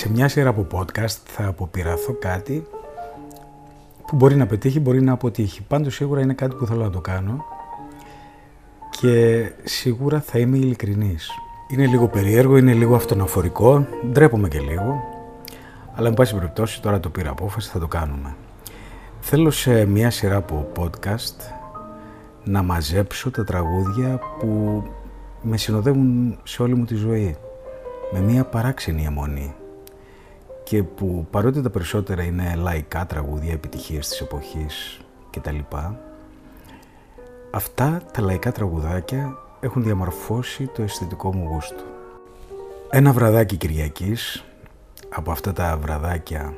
Σε μια σειρά από podcast θα αποπειραθώ κάτι που μπορεί να πετύχει, μπορεί να αποτύχει. Πάντως σίγουρα είναι κάτι που θέλω να το κάνω και σίγουρα θα είμαι ειλικρινής. Είναι λίγο περίεργο, είναι λίγο αυτονοφορικό, ντρέπομαι και λίγο, αλλά εν πάση περιπτώσει τώρα το πήρα απόφαση, θα το κάνουμε. Θέλω σε μια σειρά από podcast να μαζέψω τα τραγούδια που με συνοδεύουν σε όλη μου τη ζωή με μια παράξενη αιμονή και που παρότι τα περισσότερα είναι λαϊκά τραγούδια, επιτυχίες της εποχής κτλ. Αυτά τα λαϊκά τραγουδάκια έχουν διαμορφώσει το αισθητικό μου γούστο. Ένα βραδάκι Κυριακής, από αυτά τα βραδάκια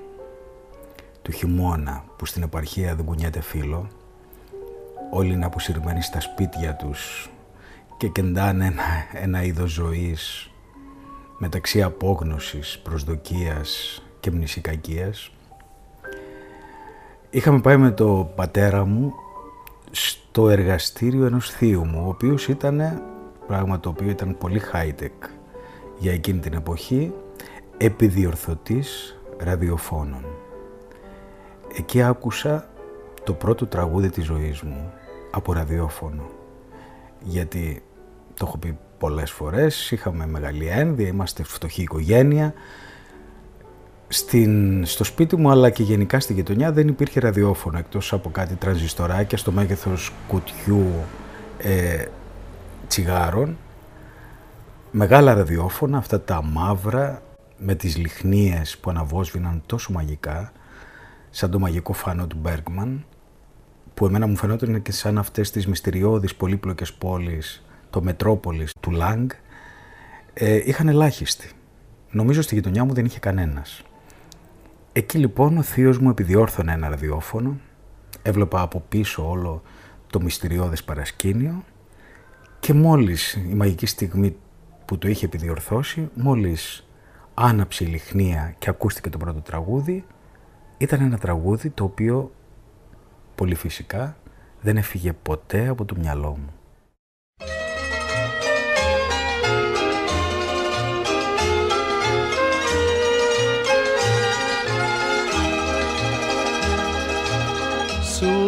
του χειμώνα που στην επαρχία δεν κουνιέται φίλο, όλοι είναι αποσυρμένοι στα σπίτια τους και κεντάνε ένα, ένα είδος ζωής μεταξύ απόγνωσης, προσδοκίας και μνησικακίας. Είχαμε πάει με το πατέρα μου στο εργαστήριο ενός θείου μου, ο οποίος ήταν, πράγμα το οποίο ήταν πολύ high-tech για εκείνη την εποχή, επιδιορθωτής ραδιοφώνων. Εκεί άκουσα το πρώτο τραγούδι της ζωής μου από ραδιόφωνο. Γιατί το έχω πει πολλές φορές, είχαμε μεγάλη ένδυα, είμαστε φτωχή οικογένεια. Στην, στο σπίτι μου αλλά και γενικά στη γειτονιά δεν υπήρχε ραδιόφωνο εκτός από κάτι τρανζιστοράκια στο μέγεθος κουτιού ε, τσιγάρων. Μεγάλα ραδιόφωνα, αυτά τα μαύρα με τις λιχνίες που αναβόσβηναν τόσο μαγικά σαν το μαγικό φάνο του Μπέργκμαν που εμένα μου φαινόταν και σαν αυτές τις μυστηριώδεις πολύπλοκες πόλεις το Μετρόπολης του Λάγκ ε, είχαν ελάχιστοι. Νομίζω στη γειτονιά μου δεν είχε κανένας. Εκεί λοιπόν ο θείος μου επιδιόρθωνε ένα ραδιόφωνο, έβλεπα από πίσω όλο το μυστηριώδες παρασκήνιο και μόλις η μαγική στιγμή που το είχε επιδιορθώσει, μόλις άναψε η λιχνία και ακούστηκε το πρώτο τραγούδι, ήταν ένα τραγούδι το οποίο πολύ φυσικά δεν έφυγε ποτέ από το μυαλό μου.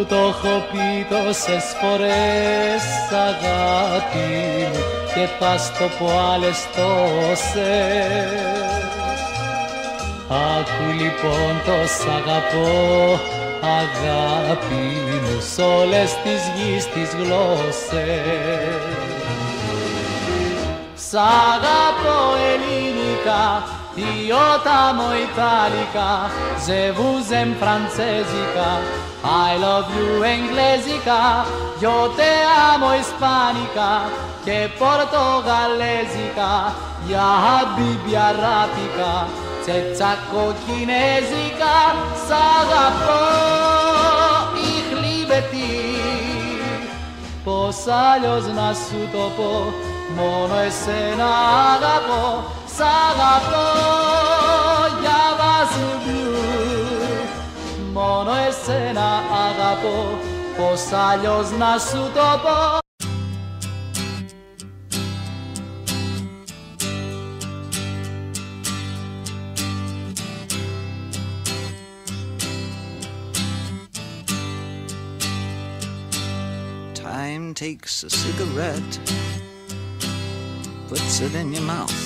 Σου το έχω πει τόσες φορές αγάπη μου και θα στο πω άλλες τόσες. Άκου λοιπόν το σ' αγαπώ αγάπη μου σ' όλες τις γης τις γλώσσες. Σ' αγαπώ ελληνικά Io t'amo italica, je vous aime francesica, I love you inglesica, io te amo ispanica, che portogalesica, ya habibi arabica, senza κοκκινέζικα σ' αγαπώ ich liebe dich πως αλλιώς να σου το πω μόνο εσένα αγαπώ σ' αγαπώ για βασιλιού μόνο εσένα αγαπώ πως αλλιώς να σου το πω Time takes a cigarette, puts it in your mouth.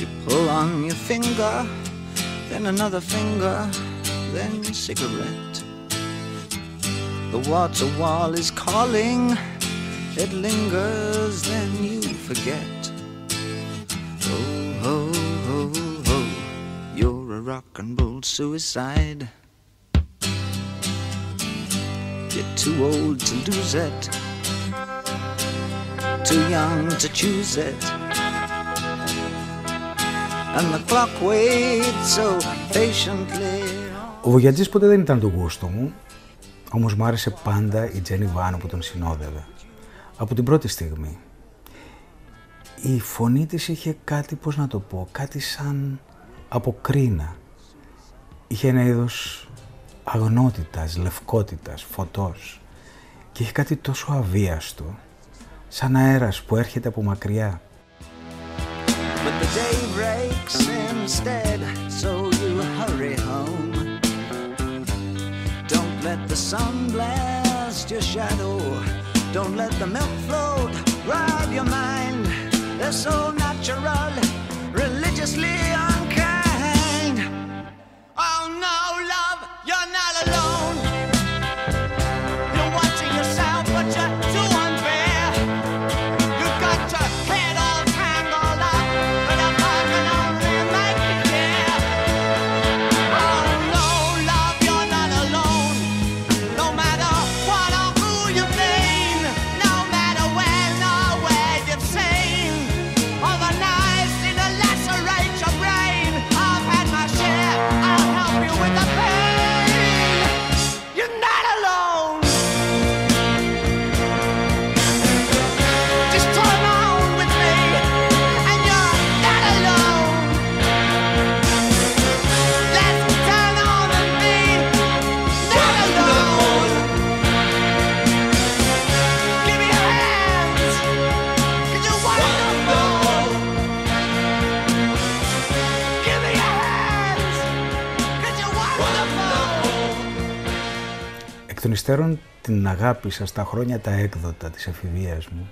You pull on your finger, then another finger, then cigarette. The water wall is calling, it lingers, then you forget. Oh, ho, ho, ho, you're a rock and roll suicide. You're too old to lose it, too young to choose it. Ο Βογιατζής ποτέ δεν ήταν το γούστο μου, όμως μου άρεσε πάντα η Τζένι Βάνο που τον συνόδευε. Από την πρώτη στιγμή. Η φωνή της είχε κάτι, πώς να το πω, κάτι σαν από κρίνα. Είχε ένα είδος αγνότητας, λευκότητας, φωτός και είχε κάτι τόσο αβίαστο, σαν αέρας που έρχεται από μακριά. Day breaks instead, so you hurry home. Don't let the sun blast your shadow. Don't let the milk float rob your mind. They're so natural, religiously υστέρων την αγάπησα στα χρόνια τα έκδοτα της εφηβείας μου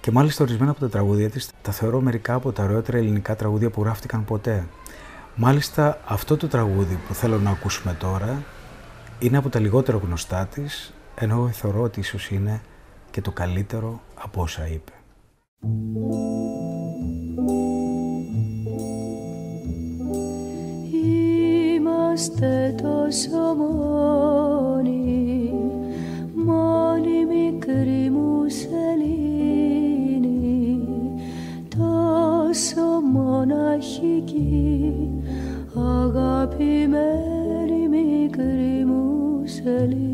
και μάλιστα ορισμένα από τα τραγούδια της τα θεωρώ μερικά από τα ωραιότερα ελληνικά τραγούδια που γράφτηκαν ποτέ. Μάλιστα αυτό το τραγούδι που θέλω να ακούσουμε τώρα είναι από τα λιγότερο γνωστά της ενώ εγώ θεωρώ ότι ίσως είναι και το καλύτερο από όσα είπε. Είμαστε τόσο μόνοι, μοναχική, αγαπημένη μικρή μου σελήνη.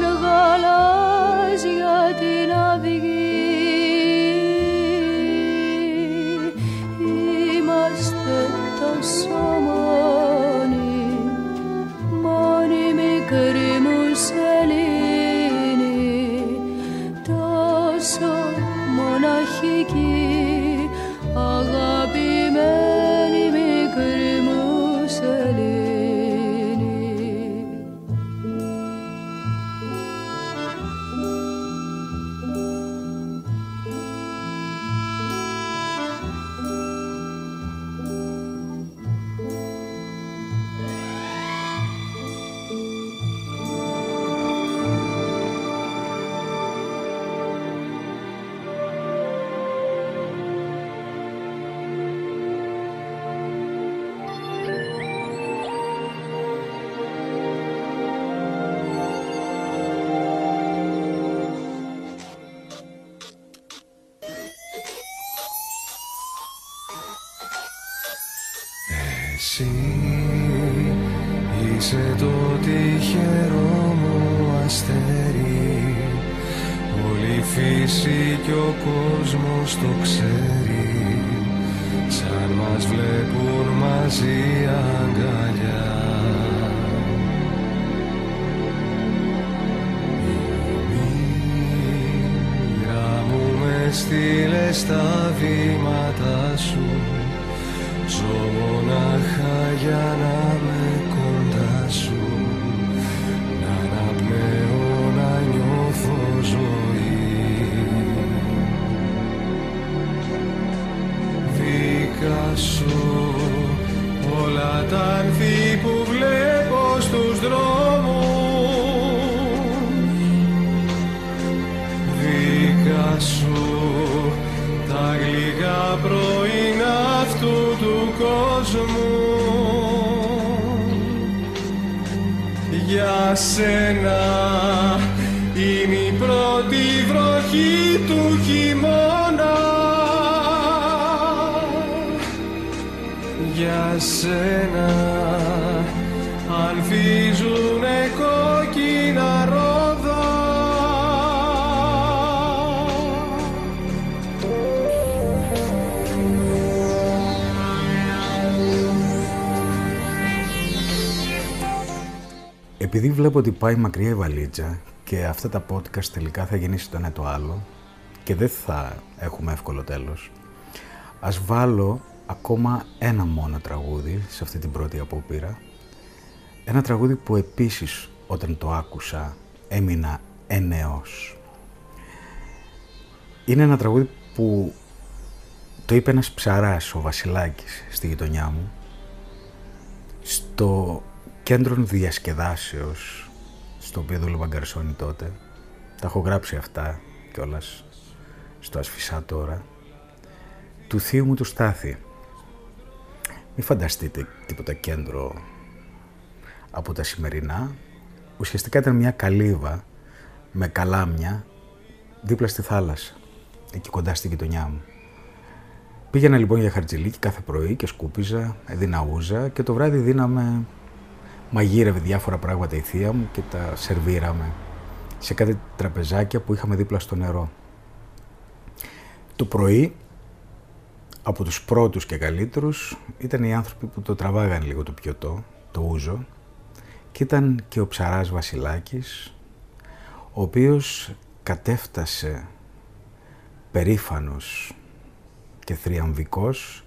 gone, gone. Φύση και ο κόσμος το ξέρει. Σαν μας βλέπουν μαζί αγκαλιά. Στείλε στα βήματα σου. Ζω μονάχα για να με κοντά όλα τα ανθή που βλέπω στους δρόμους. Δίκα σου τα γλυκά πρωινά αυτού του κόσμου. Για σένα είναι η πρώτη βροχή του χειμώνα σένα ανθίζουνε κόκκινα ρόδα. Επειδή βλέπω ότι πάει μακριά η βαλίτσα και αυτά τα podcast τελικά θα γεννήσει το ένα το άλλο και δεν θα έχουμε εύκολο τέλος, ας βάλω ακόμα ένα μόνο τραγούδι σε αυτή την πρώτη απόπειρα. Ένα τραγούδι που επίσης όταν το άκουσα έμεινα ενεός. Είναι ένα τραγούδι που το είπε ένας ψαράς, ο Βασιλάκης, στη γειτονιά μου, στο κέντρο διασκεδάσεως, στο οποίο δούλευα γκαρσόνι τότε. Τα έχω γράψει αυτά κιόλας στο Ασφυσά τώρα. Του θείου μου του Στάθη. Μην φανταστείτε τίποτα κέντρο από τα σημερινά. Ουσιαστικά ήταν μια καλύβα με καλάμια δίπλα στη θάλασσα, εκεί κοντά στη γειτονιά μου. Πήγαινα λοιπόν για χαρτζηλίκι κάθε πρωί και σκούπιζα, έδινα ούζα και το βράδυ δίναμε, μαγείρευε διάφορα πράγματα η θεία μου και τα σερβίραμε σε κάτι τραπεζάκια που είχαμε δίπλα στο νερό. Το πρωί, από τους πρώτους και καλύτερους, ήταν οι άνθρωποι που το τραβάγαν λίγο το πιωτό, το ούζο, και ήταν και ο ψαράς Βασιλάκης, ο οποίος κατέφτασε περήφανος και θριαμβικός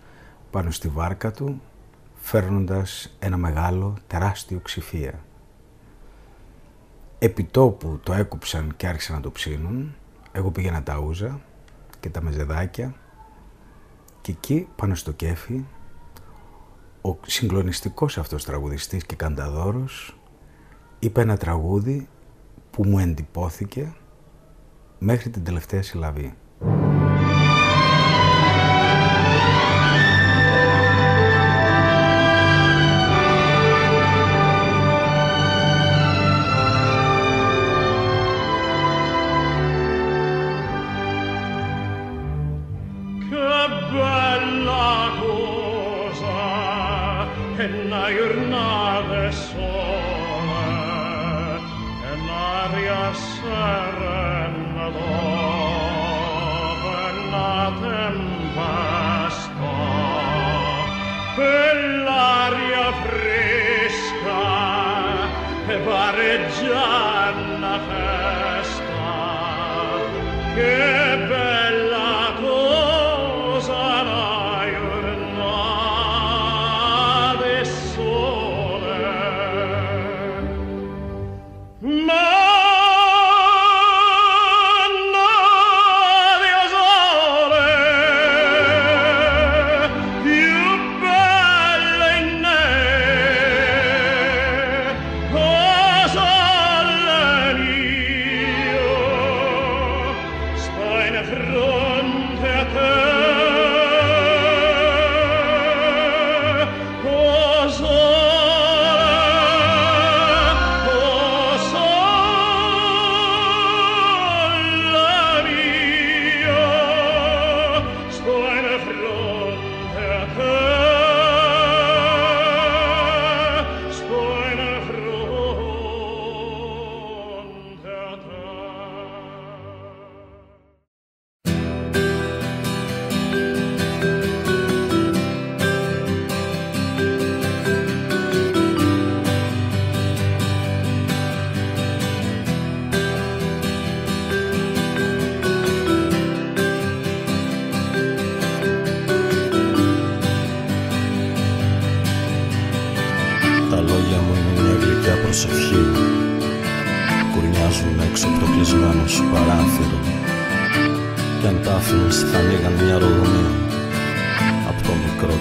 πάνω στη βάρκα του, φέρνοντας ένα μεγάλο, τεράστιο ξηφία. Επιτόπου το έκουψαν και άρχισαν να το ψήνουν, εγώ πήγαινα τα ούζα και τα μεζεδάκια και εκεί πάνω στο κέφι ο συγκλονιστικός αυτός τραγουδιστής και κανταδόρος είπε ένα τραγούδι που μου εντυπώθηκε μέχρι την τελευταία συλλαβή. en la giornata è sole e l'aria serena dove la tempesta per l'aria fresca e pareggia una festa che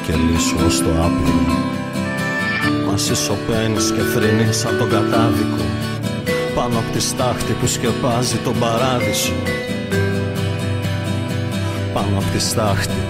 το μικρό κελί σου ως το άπειρο. Μα σοπαίνεις και θρυνείς σαν τον κατάδικο Πάνω απ' τη στάχτη που σκεπάζει τον παράδεισο. Πάνω απ' τη στάχτη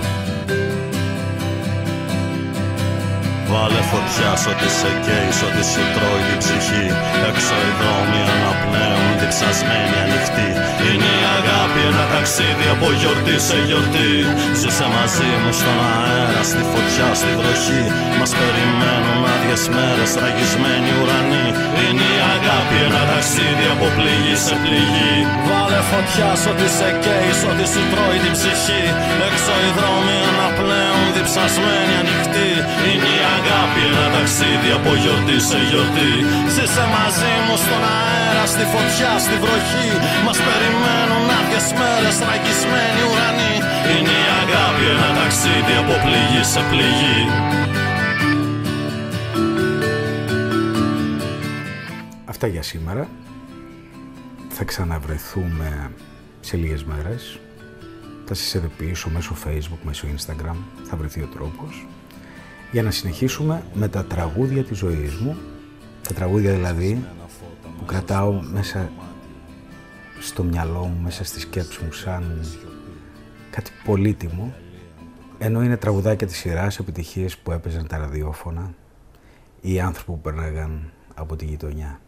Βάλε φωτιά σ' ό,τι σε καίει, σ' ό,τι σου τρώει την ψυχή. Έξω οι δρόμοι αναπνέουν, διψασμένοι ανοιχτοί Είναι η αγάπη ένα ταξίδι από γιορτή σε γιορτή. Ζήσε μαζί μου στον αέρα, στη φωτιά, στη βροχή. Μας περιμένουν άδειες μέρες, τραγισμένοι ουρανοί. Είναι η αγάπη ένα ταξίδι από πληγή σε πληγή. Βάλε φωτιά σ' ό,τι σε καίει, σ' ό,τι σου τρώει την ψυχή. Έξω οι δρόμοι αναπνέουν, διψασμένοι ανοιχτοί Είναι η αγάπη ένα ταξίδι από γιορτή σε γιορτή Ζήσε μαζί μου στον αέρα, στη φωτιά, στη βροχή Μας περιμένουν άδειες μέρες, τραγισμένοι ουρανοί Είναι η αγάπη ένα ταξίδι από πληγή σε πληγή Αυτά για σήμερα. Θα ξαναβρεθούμε σε λίγες μέρες. Θα σας ειδοποιήσω μέσω facebook, μέσω instagram. Θα βρεθεί ο τρόπος. Για να συνεχίσουμε με τα τραγούδια της ζωής μου. Τα τραγούδια δηλαδή που κρατάω μέσα στο μυαλό μου, μέσα στη σκέψη μου σαν κάτι πολύτιμο. Ενώ είναι τραγουδάκια της σειράς επιτυχίες που έπαιζαν τα ραδιόφωνα ή άνθρωποι που περνάγαν από τη γειτονιά.